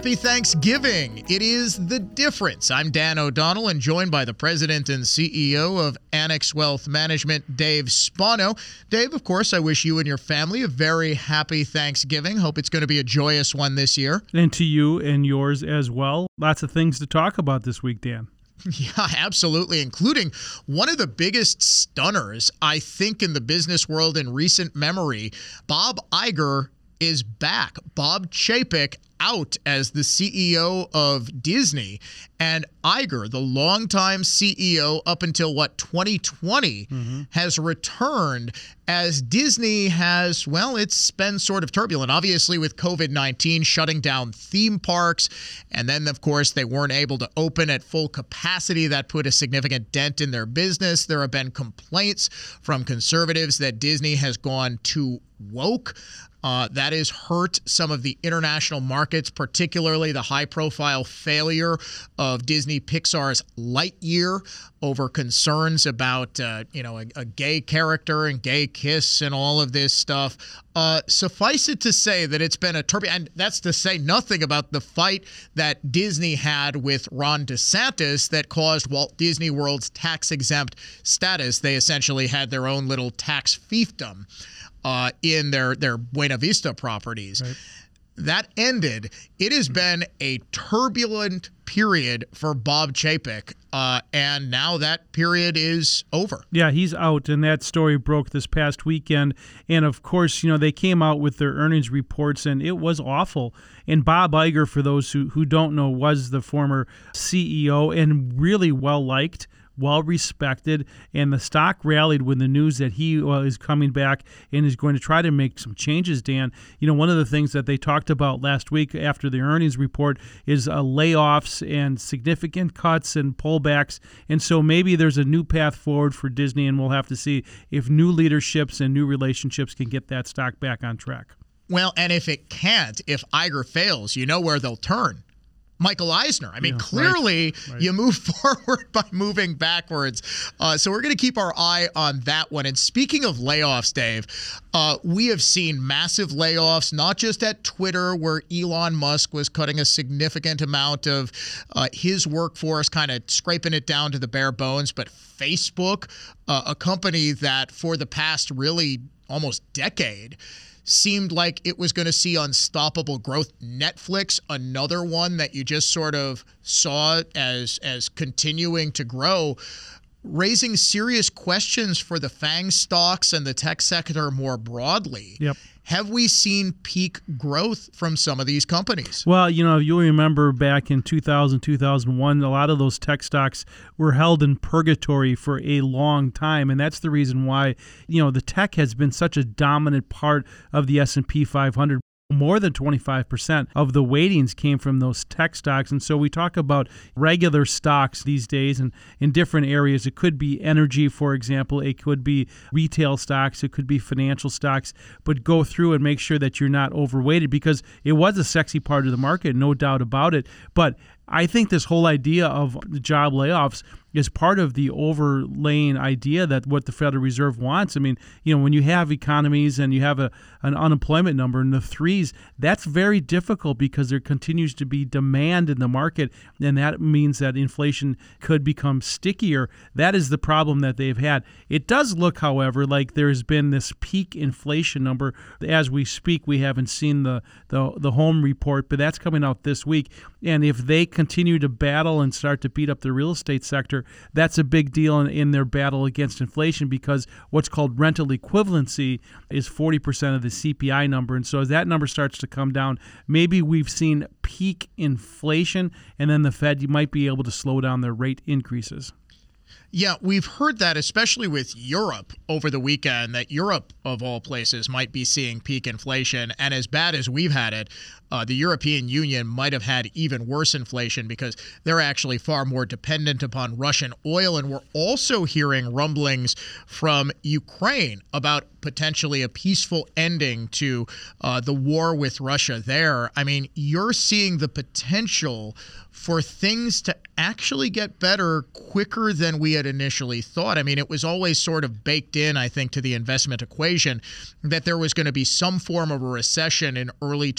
Happy Thanksgiving. It is the difference. I'm Dan O'Donnell and joined by the president and CEO of Annex Wealth Management, Dave Spano. Dave, of course, I wish you and your family a very happy Thanksgiving. Hope it's going to be a joyous one this year. And to you and yours as well. Lots of things to talk about this week, Dan. Yeah, absolutely, including one of the biggest stunners, I think, in the business world in recent memory. Bob Iger is back. Bob Chapek out as the CEO of Disney. And Iger, the longtime CEO up until what, 2020, mm-hmm. has returned as Disney has, well, it's been sort of turbulent. Obviously, with COVID 19 shutting down theme parks. And then, of course, they weren't able to open at full capacity. That put a significant dent in their business. There have been complaints from conservatives that Disney has gone too woke. Uh, that has hurt some of the international markets, particularly the high profile failure of Disney Pixar's Lightyear over concerns about, uh, you know, a, a, gay character and gay kiss and all of this stuff. Uh, suffice it to say that it's been a turbulent, and that's to say nothing about the fight that Disney had with Ron DeSantis that caused Walt Disney World's tax exempt status. They essentially had their own little tax fiefdom uh, in their their Buena Vista properties. Right. That ended. It has been a turbulent period for Bob Chapek, uh, and now that period is over. Yeah, he's out, and that story broke this past weekend. And of course, you know they came out with their earnings reports, and it was awful. And Bob Iger, for those who who don't know, was the former CEO and really well liked well respected, and the stock rallied when the news that he uh, is coming back and is going to try to make some changes. Dan, you know, one of the things that they talked about last week after the earnings report is uh, layoffs and significant cuts and pullbacks, and so maybe there's a new path forward for Disney, and we'll have to see if new leaderships and new relationships can get that stock back on track. Well, and if it can't, if Iger fails, you know where they'll turn Michael Eisner. I mean, yeah, clearly right, right. you move forward by moving backwards. Uh, so we're going to keep our eye on that one. And speaking of layoffs, Dave, uh, we have seen massive layoffs, not just at Twitter, where Elon Musk was cutting a significant amount of uh, his workforce, kind of scraping it down to the bare bones, but Facebook, uh, a company that for the past really almost decade, seemed like it was going to see unstoppable growth. Netflix, another one that you just sort of saw as as continuing to grow raising serious questions for the FANG stocks and the tech sector more broadly. Yep have we seen peak growth from some of these companies? Well, you know, you'll remember back in 2000, 2001, a lot of those tech stocks were held in purgatory for a long time, and that's the reason why, you know, the tech has been such a dominant part of the S&P 500 more than 25% of the weightings came from those tech stocks. And so we talk about regular stocks these days and in different areas. It could be energy, for example, it could be retail stocks, it could be financial stocks, but go through and make sure that you're not overweighted because it was a sexy part of the market, no doubt about it. But I think this whole idea of job layoffs is part of the overlaying idea that what the Federal Reserve wants. I mean, you know, when you have economies and you have a, an unemployment number in the threes, that's very difficult because there continues to be demand in the market, and that means that inflation could become stickier. That is the problem that they've had. It does look, however, like there's been this peak inflation number. As we speak, we haven't seen the, the, the home report, but that's coming out this week. And if they continue to battle and start to beat up the real estate sector, that's a big deal in, in their battle against inflation because what's called rental equivalency is 40% of the CPI number. And so as that number starts to come down, maybe we've seen peak inflation, and then the Fed might be able to slow down their rate increases. Yeah, we've heard that, especially with Europe over the weekend, that Europe, of all places, might be seeing peak inflation. And as bad as we've had it, uh, the European Union might have had even worse inflation because they're actually far more dependent upon Russian oil. And we're also hearing rumblings from Ukraine about potentially a peaceful ending to uh, the war with Russia there. I mean, you're seeing the potential for things to actually get better quicker than we had initially thought. I mean, it was always sort of baked in, I think, to the investment equation that there was going to be some form of a recession in early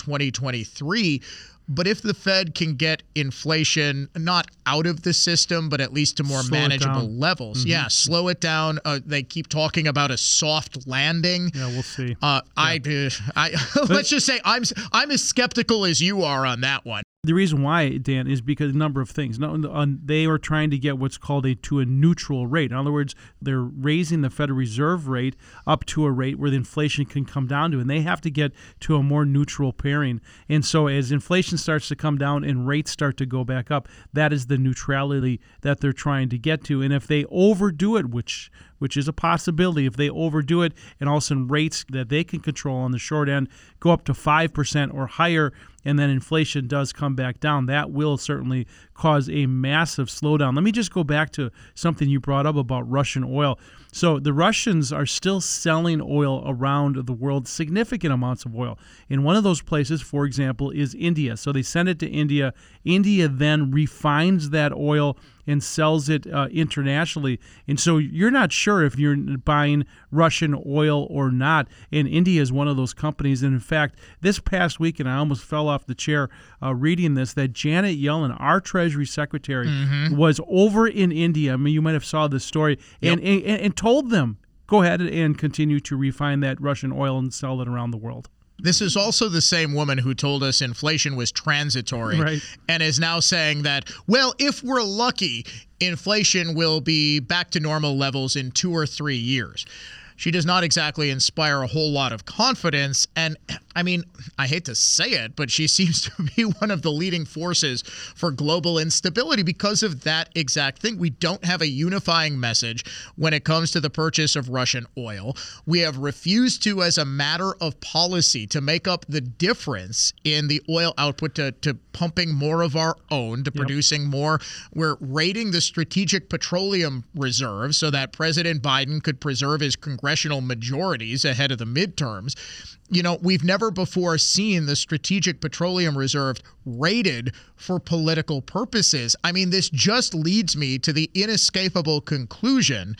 2023 But if the Fed can get inflation not out of the system, but at least to more Slow manageable levels, Mm-hmm. yeah, slow it down. Uh, they keep talking about a soft landing. Yeah, we'll see. Uh, I, uh, I let's just say I'm I'm as skeptical as you are on that one. The reason why, Dan, is because a number of things. Uh, they are trying to get what's called a to a neutral rate. In other words, they're raising the Federal Reserve rate up to a rate where the inflation can come down to, and they have to get to a more neutral pairing. And so, as inflation starts to come down and rates start to go back up, that is the neutrality that they're trying to get to. And if they overdo it, which which is a possibility, if they overdo it, and all of a sudden rates that they can control on the short end go up to five percent or higher and then inflation does come back down, that will certainly cause a massive slowdown. Let me just go back to something you brought up about Russian oil. So the Russians are still selling oil around the world, significant amounts of oil. In one of those places, for example, is India. So they send it to India. India then refines that oil and sells it uh, internationally. And so you're not sure if you're buying Russian oil or not. And India is one of those companies. And in fact, this past weekend, I almost fell off the chair uh, reading this that Janet Yellen, our Treasury Secretary, was over in India. I mean, you might have saw this story and, and, and told them, go ahead and continue to refine that Russian oil and sell it around the world. This is also the same woman who told us inflation was transitory Right. and is now saying that, well, if we're lucky, inflation will be back to normal levels in two or three years. She does not exactly inspire a whole lot of confidence. And I mean, I hate to say it, but she seems to be one of the leading forces for global instability because of that exact thing. We don't have a unifying message when it comes to the purchase of Russian oil. We have refused to, as a matter of policy, to make up the difference in the oil output to, to pumping more of our own, to producing more. We're raiding the strategic petroleum reserve so that President Biden could preserve his congressional majorities ahead of the midterms. You know, we've never before seen the Strategic Petroleum Reserve raided for political purposes. I mean, this just leads me to the inescapable conclusion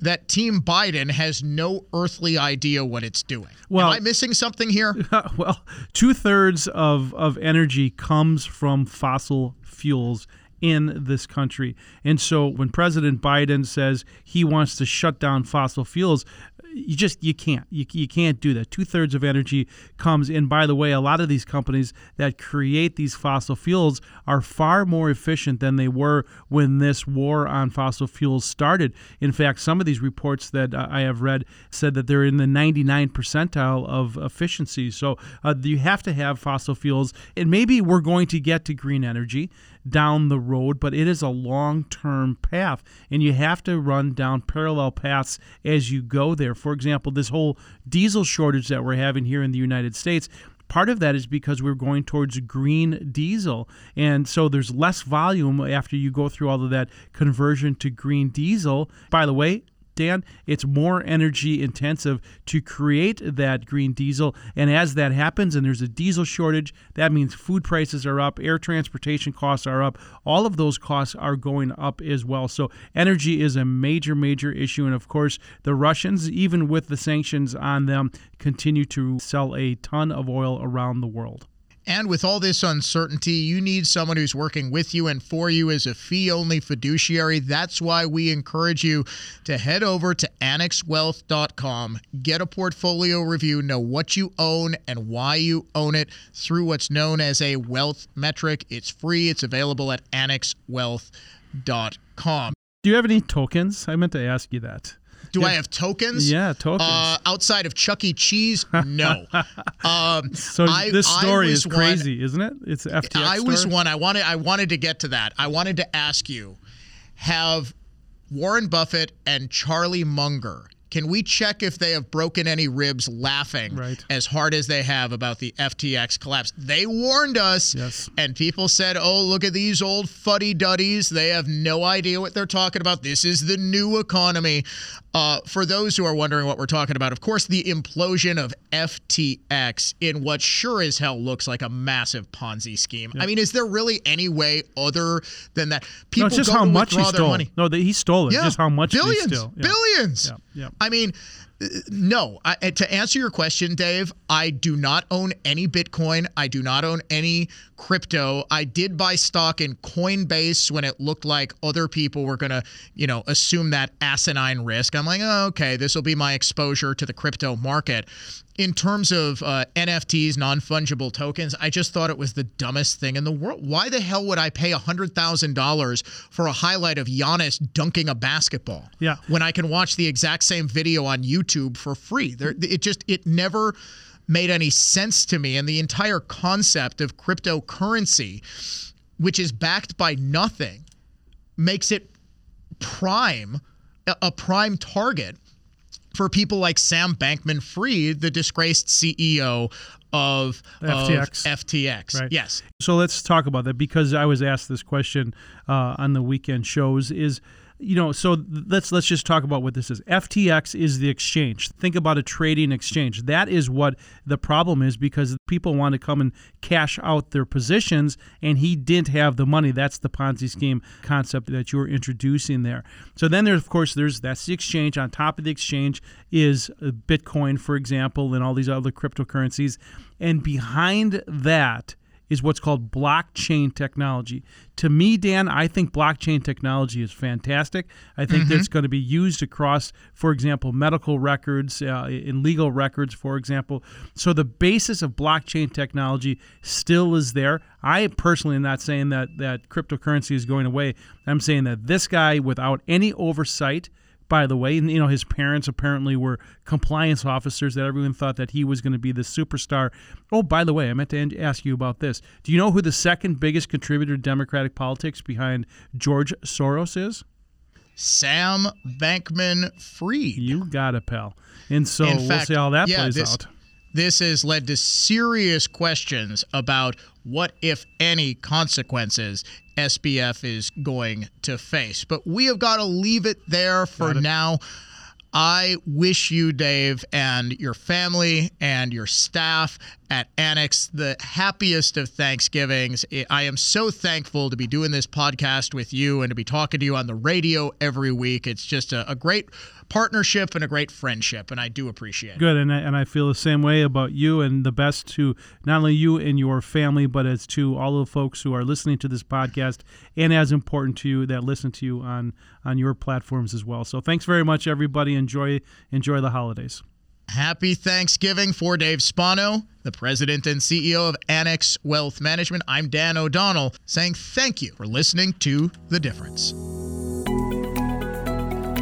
that Team Biden has no earthly idea what it's doing. Well- Am I missing something here? well, two thirds of, of energy comes from fossil fuels in this country. And so when President Biden says he wants to shut down fossil fuels, you just you can't. You, you can't do that. Two thirds of energy comes in. By the way a lot of these companies that create these fossil fuels are far more efficient than they were when this war on fossil fuels started. In fact some of these reports that uh, i have read said that they're in the 99 percentile of efficiency. So uh, you have to have fossil fuels and maybe we're going to get to green energy down the road, but it is a long term path, and you have to run down parallel paths as you go there. For example, this whole diesel shortage that we're having here in the United States. Part of that is because we're going towards green diesel. And so there's less volume after you go through all of that conversion to green diesel. By the way, Dan, it's more energy intensive to create that green diesel. And as that happens and there's a diesel shortage, that means food prices are up, air transportation costs are up. All of those costs are going up as well. So energy is a major, major issue. And of course, the Russians, even with the sanctions on them, continue to sell a ton of oil around the world. And with all this uncertainty, you need someone who's working with you and for you as a fee only fiduciary. That's why we encourage you to head over to annexwealth.com, get a portfolio review, know what you own and why you own it through what's known as a wealth metric. It's free, it's available at annexwealth.com. Do you have any tokens? I meant to ask you that. Do I have tokens? Yeah, tokens. Uh, outside of Chuck E. Cheese, no. um, so I- this story is one- crazy, isn't it? It's FTX. I was one. I wanted. I wanted to get to that. I wanted to ask you: Have Warren Buffett and Charlie Munger? Can we check if they have broken any ribs laughing Right. as hard as they have about the FTX collapse? They warned us, Yes. and people said, "Oh, look at these old fuddy-duddies. They have no idea what they're talking about. This is the new economy." Uh, for those who are wondering what we're talking about, of course, the implosion of FTX in what sure as hell looks like a massive Ponzi scheme. I mean, is there really any way other than that? People No, it's just how much he stole. money. No, that he stole it. Yeah, Just how much billions. Yeah. billions. Yeah, yeah. I mean, no. I, to answer your question, Dave, I do not own any Bitcoin. I do not own any crypto. I did buy stock in Coinbase when it looked like other people were going to, you know, assume that asinine risk. I'm like, oh, okay, this will be my exposure to the crypto market in terms of uh, NFTs, non fungible tokens, I just thought it was the dumbest thing in the world. Why the hell would I pay $100,000 for a highlight of Giannis dunking a basketball? Yeah. When I can watch the exact same video on YouTube for free? There, it just, it never made any sense to me. And the entire concept of cryptocurrency, which is backed by nothing, makes it prime, a prime target for people like Sam Bankman Fried, the disgraced CEO of FTX. Of FTX. Right. Yes. So let's talk about that because I was asked this question uh, on the weekend shows is you know, so let's let's just talk about what this is. FTX is the exchange. Think about a trading exchange. That is what the problem is because people want to come and cash out their positions, and he didn't have the money. That's the Ponzi scheme concept that you're introducing there. So then there's of course there's that's the exchange. On top of the exchange is uh, Bitcoin, for example, and all these other cryptocurrencies, and behind that is what's called blockchain technology. To me, Dan, I think blockchain technology is fantastic. I think mm-hmm. that's going to be used across, for example, medical records, uh, in legal records, for example. So the basis of blockchain technology still is there. I personally am not saying that that cryptocurrency is going away. I'm saying that this guy, without any oversight, by the way. And, you know, his parents apparently were compliance officers that everyone thought that he was going to be the superstar. Oh, by the way, I meant to ask you about this. Do you know who the second biggest contributor to Democratic politics behind George Soros is? Sam Bankman Fried. You got it, pal. And so In we'll fact, see how that yeah, plays this, out. This has led to serious questions about what, if any, consequences SBF is going to face. But we have got to leave it there for now. I wish you, Dave, and your family and your staff at Annex the happiest of Thanksgivings. I am so thankful to be doing this podcast with you and to be talking to you on the radio every week. It's just a, a great partnership and a great friendship, and I do appreciate it. Good, and I, and I feel the same way about you, and the best to not only you and your family, but as to all the folks who are listening to this podcast, and as important to you that listen to you on on your platforms as well. So thanks very much, everybody. Enjoy enjoy the holidays. Happy Thanksgiving for Dave Spano, the president and CEO of Annex Wealth Management. I'm Dan O'Donnell saying thank you for listening to The Difference.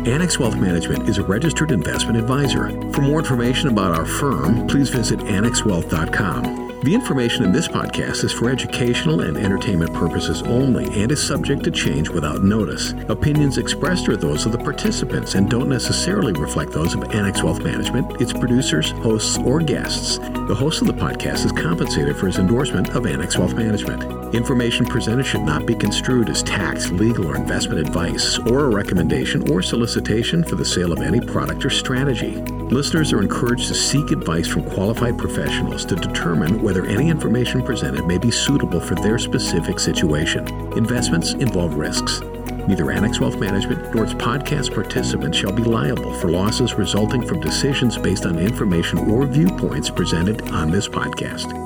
Annex Wealth Management is a registered investment advisor. For more information about our firm, please visit annexwealth.com. The information in this podcast is for educational and entertainment purposes only and is subject to change without notice. Opinions expressed are those of the participants and don't necessarily reflect those of Annex Wealth Management, its producers, hosts, or guests. The host of the podcast is compensated for his endorsement of Annex Wealth Management. Information presented should not be construed as tax, legal, or investment advice, or a recommendation or solicitation for the sale of any product or strategy. Listeners are encouraged to seek advice from qualified professionals to determine whether any information presented may be suitable for their specific situation. Investments involve risks. Neither Annex Wealth Management nor its podcast participants shall be liable for losses resulting from decisions based on information or viewpoints presented on this podcast.